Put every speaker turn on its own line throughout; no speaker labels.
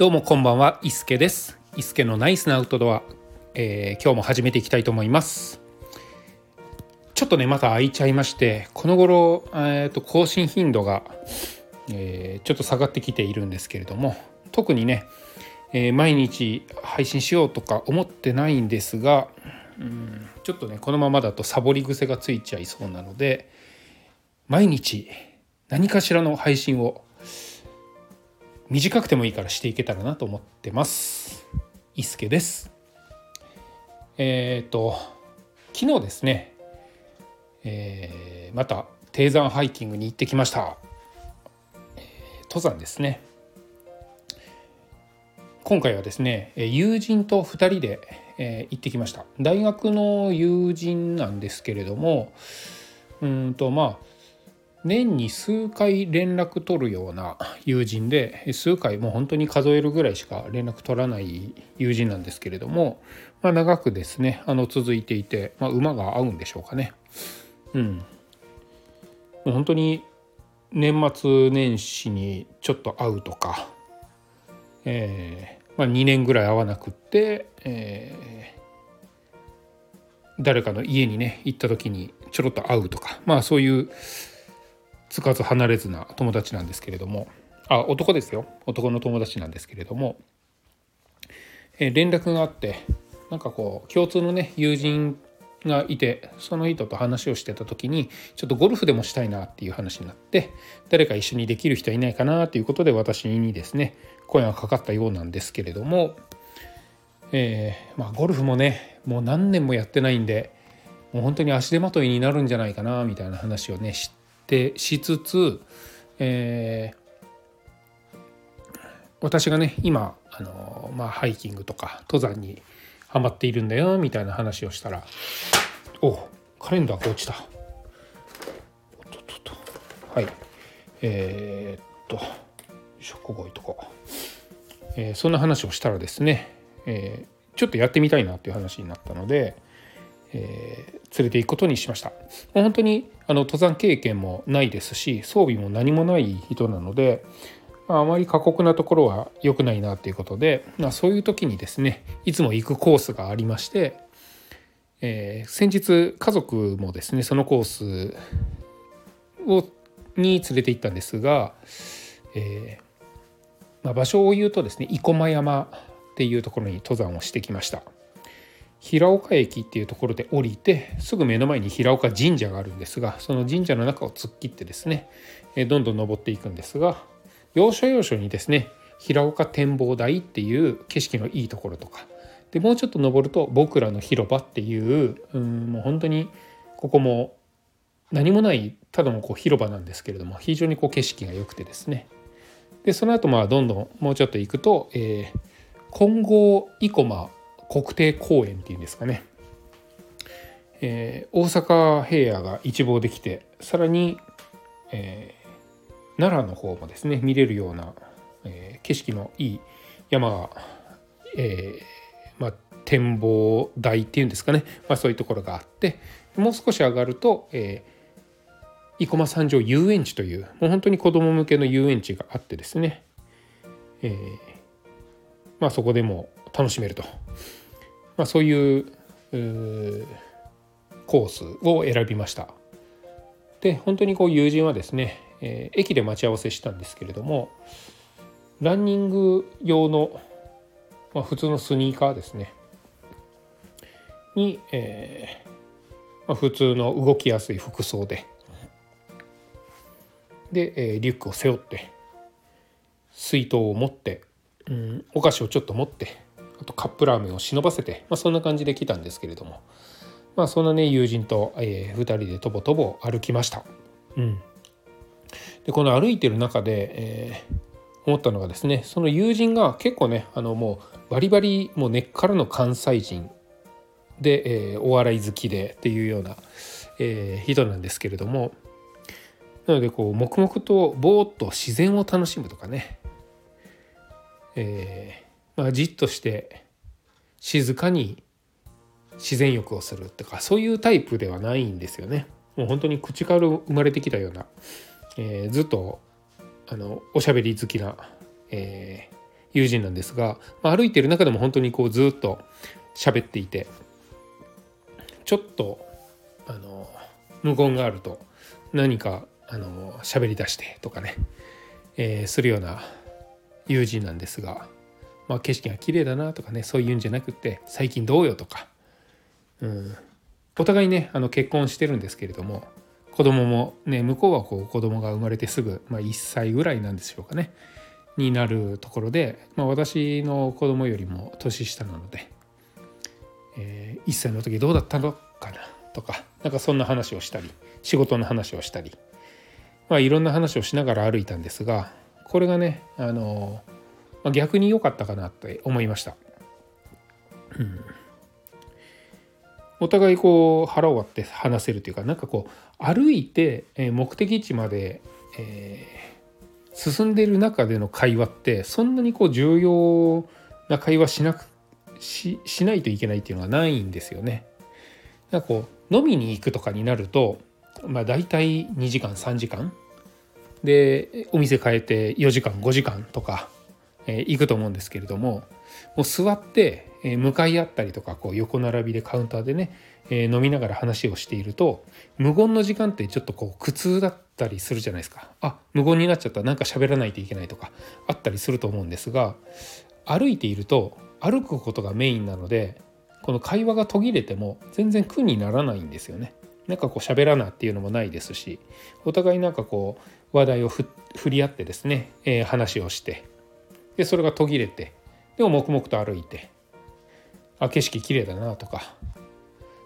どうもこんばんは、いすけです。いすけのナイスなアウトドア、えー今日も始めていきたいと思います。ちょっとね、また空いちゃいまして、この頃、えーと更新頻度が、えーちょっと下がってきているんですけれども、特にね、えー毎日配信しようとか思ってないんですが、うんちょっとね、このままだとサボり癖がついちゃいそうなので、毎日何かしらの配信を短くてもいいからしていけたらなと思ってます。いすけです。えっ、と昨日ですね、えーまた低山ハイキングに行ってきました。えー登山ですね。今回はですねえ友人と2人で、えー行ってきました大学の友人なんですけれどもうんとまあ年に数回連絡取るような友人で数回もう本当に数えるぐらいしか連絡取らない友人なんですけれども、まあ、長くですねあの続いていて、まあ、馬が合うんでしょうかね。うん、もう本当に年末年始にちょっと会うとか、えーまあ、2年ぐらい会わなくって、えー誰かの家にね行った時にちょろっと会うとかまあそういうつかず離れずな友達なんですけれども。あ男ですよ。男の友達なんですけれども、えー連絡があってなんかこう共通のね友人がいてその人と話をしてた時にちょっとゴルフでもしたいなっていう話になって誰か一緒にできる人いないかなということで私にですね声がかかったようなんですけれども、えーまあ、ゴルフもねもう何年もやってないんでもう本当に足手まといになるんじゃないかなみたいな話をねしてしつつ、えー私がね今あの、まあ、ハイキングとか登山にハマっているんだよみたいな話をしたらおカレンダーが落ちた。おっとっとっと。はい。えーっとよいしょここ置いとこう、えーそんな話をしたらですね、えーちょっとやってみたいなっていう話になったので、えー連れて行くことにしました。本当にあの登山経験もないですし装備も何もない人なので、まあ、あまり過酷なところは良くないなっていうことで、まあ、そういう時にですねいつも行くコースがありまして、えー先日家族もですねそのコースをに連れて行ったんですが、えーまあ、場所を言うとですね生駒山っていうところに登山をしてきました平岡駅っていうところで降りてすぐ目の前に平岡神社があるんですがその神社の中を突っ切ってですねどんどん登っていくんですが要所要所にですね平岡展望台っていう景色のいいところとかでもうちょっと登ると僕らの広場っていううんもう本当にここも何もないただのこう広場なんですけれども非常にこう景色が良くてですね。でその後まあどんどんもうちょっと行くと、えー金剛生駒国定公園っていうんですかね、えー大阪平野が一望できてさらに、えー奈良の方もですね見れるような、えー景色のいい山が、えまあ、展望台っていうんですかね、まあ、そういうところがあってもう少し上がると、え生駒三条遊園地というもう本当に子ども向けの遊園地があってですね、えーまあ、そこでも楽しめると、まあ、そういうコースを選びました。で本当にこう友人はですね、えー駅で待ち合わせしたんですけれどもランニング用の、まあ、普通のスニーカーですねに、えーまあ、普通の動きやすい服装でで、えーリュックを背負って水筒を持って、うん、お菓子をちょっと持ってあとカップラーメンを忍ばせて、まあ、そんな感じで来たんですけれども。まあそんなね友人と、え2人でとぼとぼ歩きました。うん、でこの歩いてる中で、えー思ったのがですねその友人が結構ねあのもうバリバリもう根っからの関西人で、えーお笑い好きでっていうような、えー人なんですけれども。なのでこう黙々とぼーっと自然を楽しむとかね、えまあ、じっとして静かに自然浴をするとかそういうタイプではないんですよね。もう本当に口から生まれてきたような、えーずっとあのおしゃべり好きな、えー友人なんですが、まあ、歩いてる中でも本当にこうずっと喋っていてちょっとあの無言があると何かあの喋り出してとかね、えー、するような友人なんですが、まあ、景色が綺麗だなとかねそういうんじゃなくって最近どうよとか、うん、お互いねあの結婚してるんですけれども子供もね向こうはこう子供が生まれてすぐ、まあ、1歳ぐらいなんでしょうかねになるところで、まあ、私の子供よりも年下なので、えー、1歳の時どうだったのかなとかなんかそんな話をしたり仕事の話をしたり、まあ、いろんな話をしながら歩いたんですがこれがねあの、まあ、逆に良かったかなって思いました。お互いこう腹を割って話せるというかなんかこう歩いて目的地まで、えー、進んでいる中での会話ってそんなにこう重要な会話しなくししないといけないっていうのがないんですよね。なんかこう飲みに行くとかになると、まあ、大体2時間3時間でお店変えて4時間5時間とか、え、行くと思うんですけれどももう座ってえ向かい合ったりとかこう横並びでカウンターでね、え飲みながら話をしていると無言の時間ってちょっとこう苦痛だったりするじゃないですかあ無言になっちゃったなんか喋らないといけないとかあったりすると思うんですが歩いていると歩くことがメインなのでこの会話が途切れても全然苦にならないんですよね。なんかこう喋らなっていうのもないですしお互いなんかこう話題を振り合ってですね、えー、話をしてでそれが途切れてでも黙々と歩いてあ景色綺麗だなとか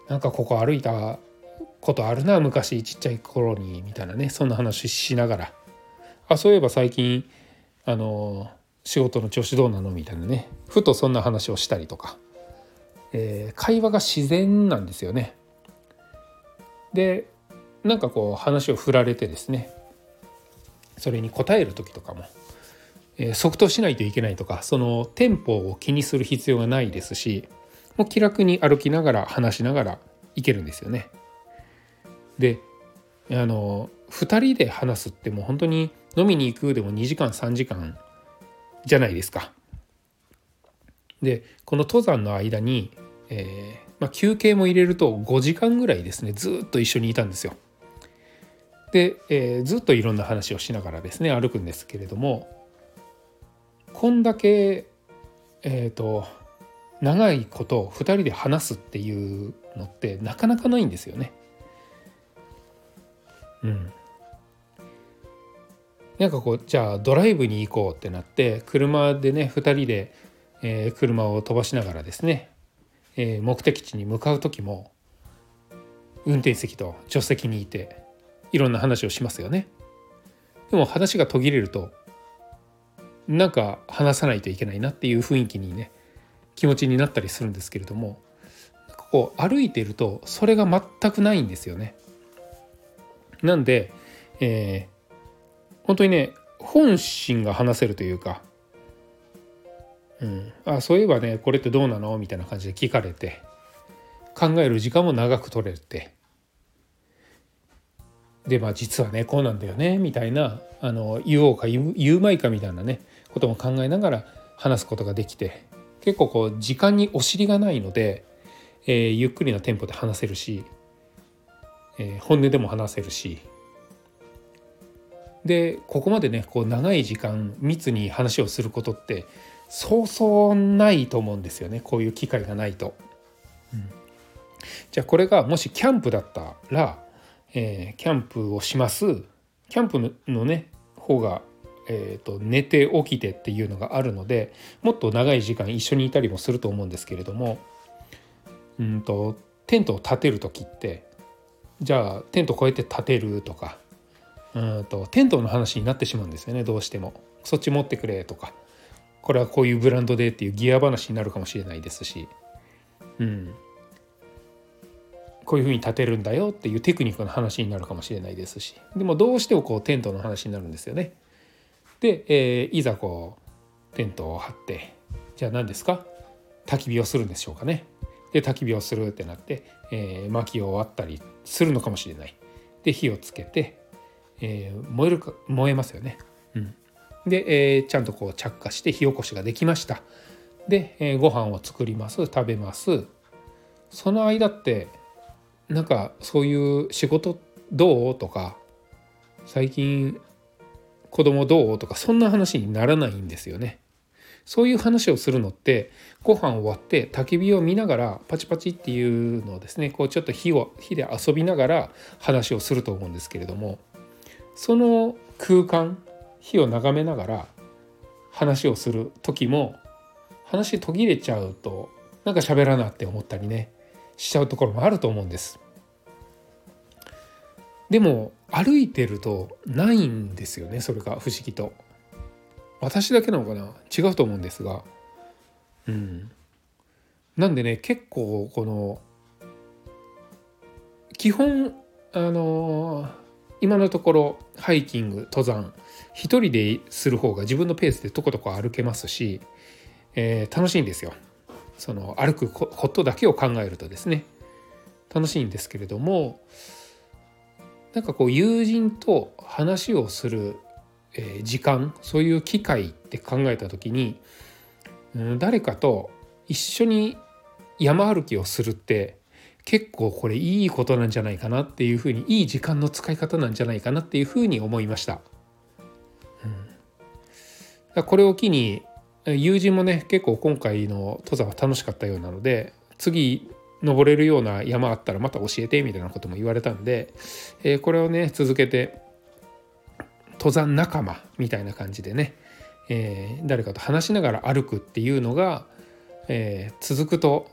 なんかここ歩いたことあるな昔ちっちゃい頃にみたいなねそんな話しながら。あそういえば最近あの仕事の調子どうなの？みたいなね。ふとそんな話をしたりとか、えー、会話が自然なんですよね。でなんかこう話を振られてですね。それに答える時とかも、即答しないといけないとかそのテンポを気にする必要がないですしもう気楽に歩きながら話しながら行けるんですよね。であの2人で話すってもう本当に飲みに行くでも2時間3時間じゃないですか。でこの登山の間に、えー、まあ、休憩も入れると5時間ぐらいですねずっと一緒にいたんですよ。で、えー、ずっといろんな話をしながらですね歩くんですけれどもこんだけえっ、ー、と長いことを2人で話すっていうのってなかなかないんですよね。うん。なんかこうじゃあドライブに行こうってなって車でね2人で、えー、車を飛ばしながらですね、えー、目的地に向かう時も運転席と助手席にいていろんな話をしますよね。でも話が途切れるとなんか話さないといけないなっていう雰囲気にね気持ちになったりするんですけれどもこう歩いてるとそれが全くないんですよね。なんで、えー、本当にね本心が話せるというか、うん、あそういえばねこれってどうなの？みたいな感じで聞かれて考える時間も長く取れてでまあ実はねこうなんだよねみたいなあの言おうか言うまいかみたいなねことも考えながら話すことができて結構こう時間にお尻がないので、えー、ゆっくりなテンポで話せるし、えー、本音でも話せるしでここまでねこう長い時間密に話をすることってそうそうないと思うんですよね。こういう機会がないと。うん、じゃあこれがもしキャンプだったら、えー、キャンプをします。キャンプのね方がえーと、寝て起きてっていうのがあるのでもっと長い時間一緒にいたりもすると思うんですけれどもうんとテントを立てる時ってじゃあテントこうやって立てるとかうんとテントの話になってしまうんですよねどうしても。そっち持ってくれとか。これはこういうブランドでっていうギア話になるかもしれないですし、うん、こういうふうに立てるんだよっていうテクニックの話になるかもしれないですし。でもどうしてもこうテントの話になるんですよね。で、えー、いざこうテントを張ってじゃあ何ですか？焚き火をするんでしょうかね。で焚き火をするってなって、えー、薪を割ったりするのかもしれない。で火をつけて、えー、燃えるか燃えますよね。うん、で、えー、ちゃんとこう着火して火起こしができましたで、えー、ご飯を作ります食べますその間ってなんかそういう仕事どう？とか最近子供どう？とかそんな話にならないんですよね。そういう話をするのってご飯終わって焚き火を見ながらパチパチっていうのをですねこうちょっと火を火で遊びながら話をすると思うんですけれどもその空間火を眺めながら話をする時も話途切れちゃうとなんか喋らなって思ったりねしちゃうところもあると思うんです。でも歩いてるとないんですよねそれが不思議と。私だけなのかな？違うと思うんですが。うん。なんでね結構この基本あの今のところハイキング登山一人でする方が自分のペースでとことこ歩けますし、えー、楽しいんですよ。その歩くことだけを考えるとですね。楽しいんですけれどもなんかこう友人と話をする時間そういう機会って考えた時に誰かと一緒に山歩きをするって結構これいいことなんじゃないかなっていうふうにいい時間の使い方なんじゃないかなっていうふうに思いました。うん、これを機に友人もね結構今回の登山は楽しかったようなので次登れるような山あったらまた教えてみたいなことも言われたんで、えー、これをね続けて登山仲間みたいな感じでね、えー、誰かと話しながら歩くっていうのが、えー、続くと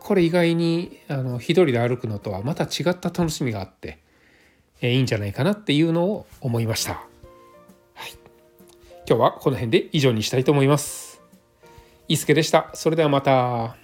これ意外にあの一人で歩くのとはまた違った楽しみがあって、え、いいんじゃないかなっていうのを思いました。はい、今日はこの辺で以上にしたいと思います。伊助でした。それではまた。